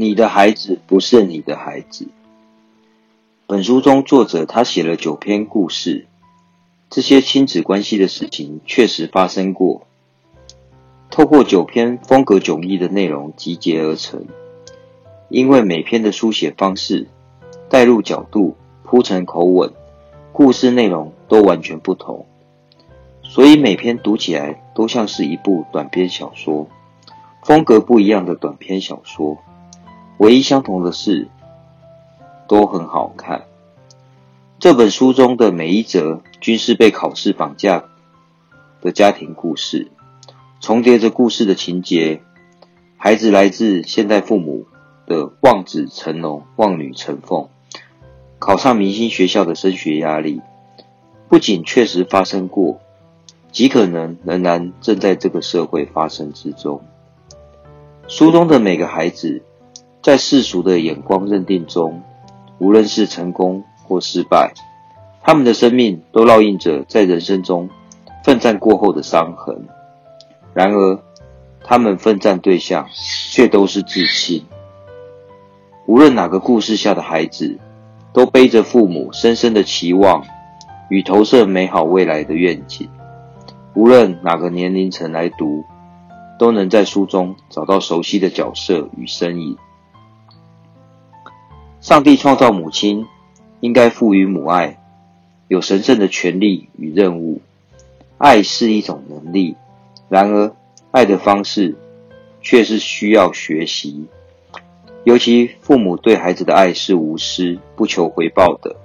你的孩子不是你的孩子。本书中，作者他写了九篇故事，这些亲子关系的事情确实发生过。透过九篇风格迥异的内容集结而成，因为每篇的书写方式、带入角度、铺陈口吻、故事内容都完全不同，所以每篇读起来都像是一部短篇小说。风格不一样的短篇小说，唯一相同的是，都很好看。这本书中的每一则均是被考试绑架的家庭故事，重叠着故事的情节。孩子来自现代父母的望子成龙、望女成凤，考上明星学校的升学压力，不仅确实发生过，极可能仍然正在这个社会发生之中。书中的每个孩子，在世俗的眼光认定中，无论是成功或失败，他们的生命都烙印着在人生中奋战过后的伤痕。然而，他们奋战对象却都是自信。无论哪个故事下的孩子，都背着父母深深的期望与投射美好未来的愿景。无论哪个年龄层来读。都能在书中找到熟悉的角色与身影。上帝创造母亲，应该赋予母爱有神圣的权利与任务。爱是一种能力，然而爱的方式却是需要学习。尤其父母对孩子的爱是无私、不求回报的，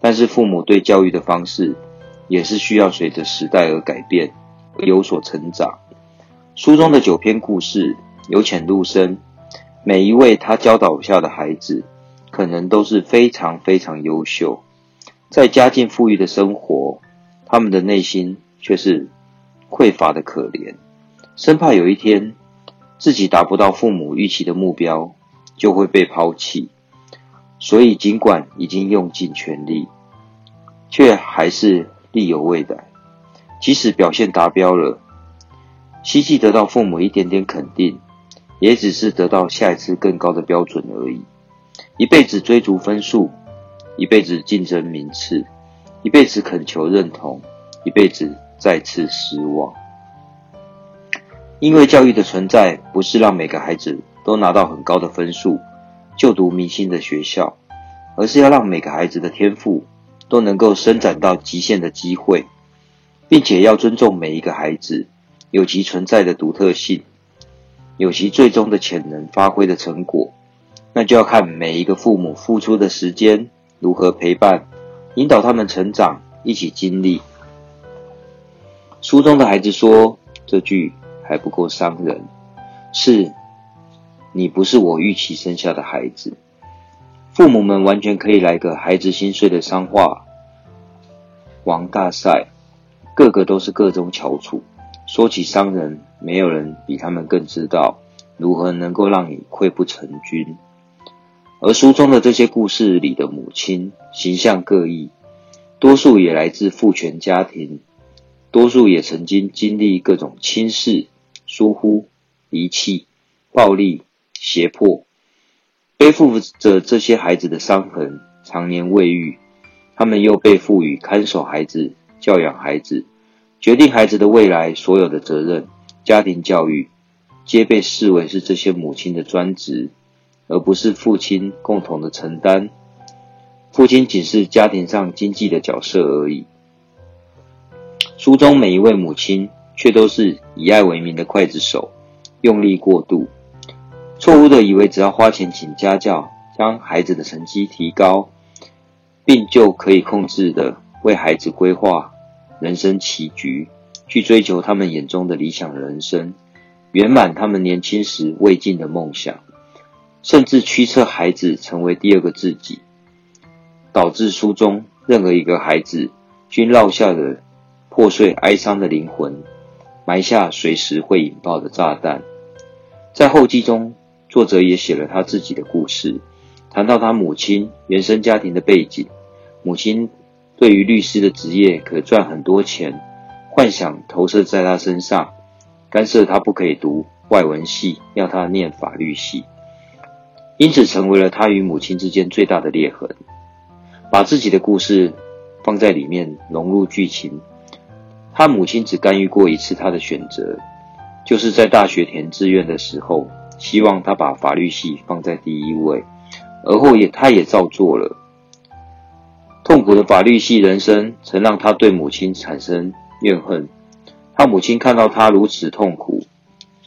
但是父母对教育的方式也是需要随着时代而改变，有所成长。书中的九篇故事由浅入深，每一位他教导下的孩子，可能都是非常非常优秀，在家境富裕的生活，他们的内心却是匮乏的可怜，生怕有一天自己达不到父母预期的目标，就会被抛弃，所以尽管已经用尽全力，却还是力有未逮，即使表现达标了。希冀得到父母一点点肯定，也只是得到下一次更高的标准而已。一辈子追逐分数，一辈子竞争名次，一辈子恳求认同，一辈子再次失望。因为教育的存在，不是让每个孩子都拿到很高的分数，就读明星的学校，而是要让每个孩子的天赋都能够伸展到极限的机会，并且要尊重每一个孩子。有其存在的独特性，有其最终的潜能发挥的成果，那就要看每一个父母付出的时间如何陪伴、引导他们成长，一起经历。书中的孩子说这句还不够伤人，是你不是我预期生下的孩子。父母们完全可以来个孩子心碎的伤话王大赛，个个都是个中翘楚。说起伤人，没有人比他们更知道如何能够让你溃不成军。而书中的这些故事里的母亲形象各异，多数也来自父权家庭，多数也曾经经历各种轻视、疏忽、遗弃、暴力、胁迫，背负着这些孩子的伤痕，常年未愈。他们又被赋予看守孩子、教养孩子。决定孩子的未来，所有的责任、家庭教育，皆被视为是这些母亲的专职，而不是父亲共同的承担。父亲仅是家庭上经济的角色而已。书中每一位母亲，却都是以爱为名的刽子手，用力过度，错误的以为只要花钱请家教，将孩子的成绩提高，并就可以控制的为孩子规划。人生棋局，去追求他们眼中的理想人生，圆满他们年轻时未尽的梦想，甚至驱策孩子成为第二个自己，导致书中任何一个孩子均落下了破碎哀伤的灵魂，埋下随时会引爆的炸弹。在后记中，作者也写了他自己的故事，谈到他母亲原生家庭的背景，母亲。对于律师的职业可赚很多钱，幻想投射在他身上，干涉他不可以读外文系，要他念法律系。因此成为了他与母亲之间最大的裂痕。把自己的故事放在里面融入剧情，他母亲只干预过一次他的选择，就是在大学填志愿的时候，希望他把法律系放在第一位，而后也他也照做了。痛苦的法律系人生曾让他对母亲产生怨恨，他母亲看到他如此痛苦，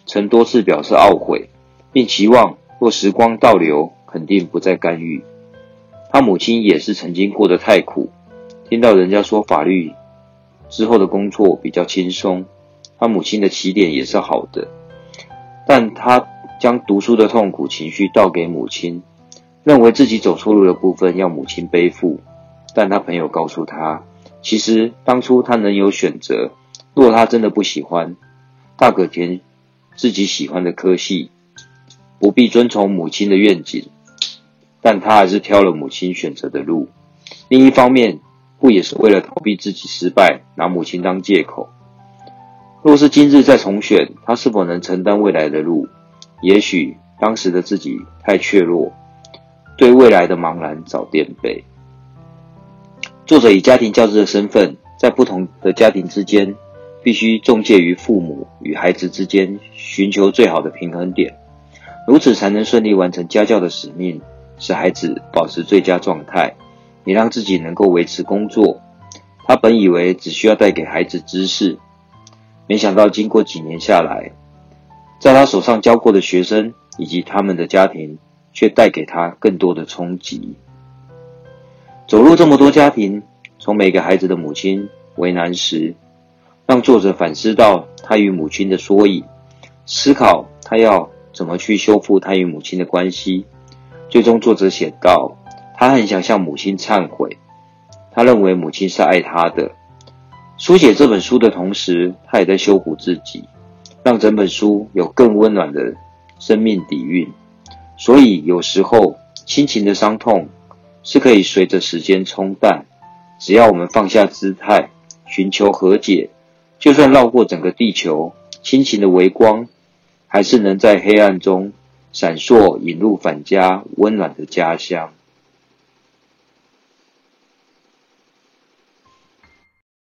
曾多次表示懊悔，并期望若时光倒流，肯定不再干预。他母亲也是曾经过得太苦，听到人家说法律之后的工作比较轻松，他母亲的起点也是好的，但他将读书的痛苦情绪倒给母亲，认为自己走错路的部分要母亲背负。但他朋友告诉他，其实当初他能有选择，若他真的不喜欢，大可填自己喜欢的科系，不必遵从母亲的愿景。但他还是挑了母亲选择的路。另一方面，不也是为了逃避自己失败，拿母亲当借口？若是今日再重选，他是否能承担未来的路？也许当时的自己太怯弱，对未来的茫然早垫背。作者以家庭教师的身份，在不同的家庭之间，必须中介于父母与孩子之间，寻求最好的平衡点，如此才能顺利完成家教的使命，使孩子保持最佳状态，也让自己能够维持工作。他本以为只需要带给孩子知识，没想到经过几年下来，在他手上教过的学生以及他们的家庭，却带给他更多的冲击。走入这么多家庭，从每个孩子的母亲为难时，让作者反思到他与母亲的缩影，思考他要怎么去修复他与母亲的关系。最终，作者写道，他很想向母亲忏悔，他认为母亲是爱他的。书写这本书的同时，他也在修补自己，让整本书有更温暖的生命底蕴。所以，有时候亲情的伤痛。是可以随着时间冲淡，只要我们放下姿态，寻求和解，就算绕过整个地球，亲情的微光，还是能在黑暗中闪烁，引入返家温暖的家乡。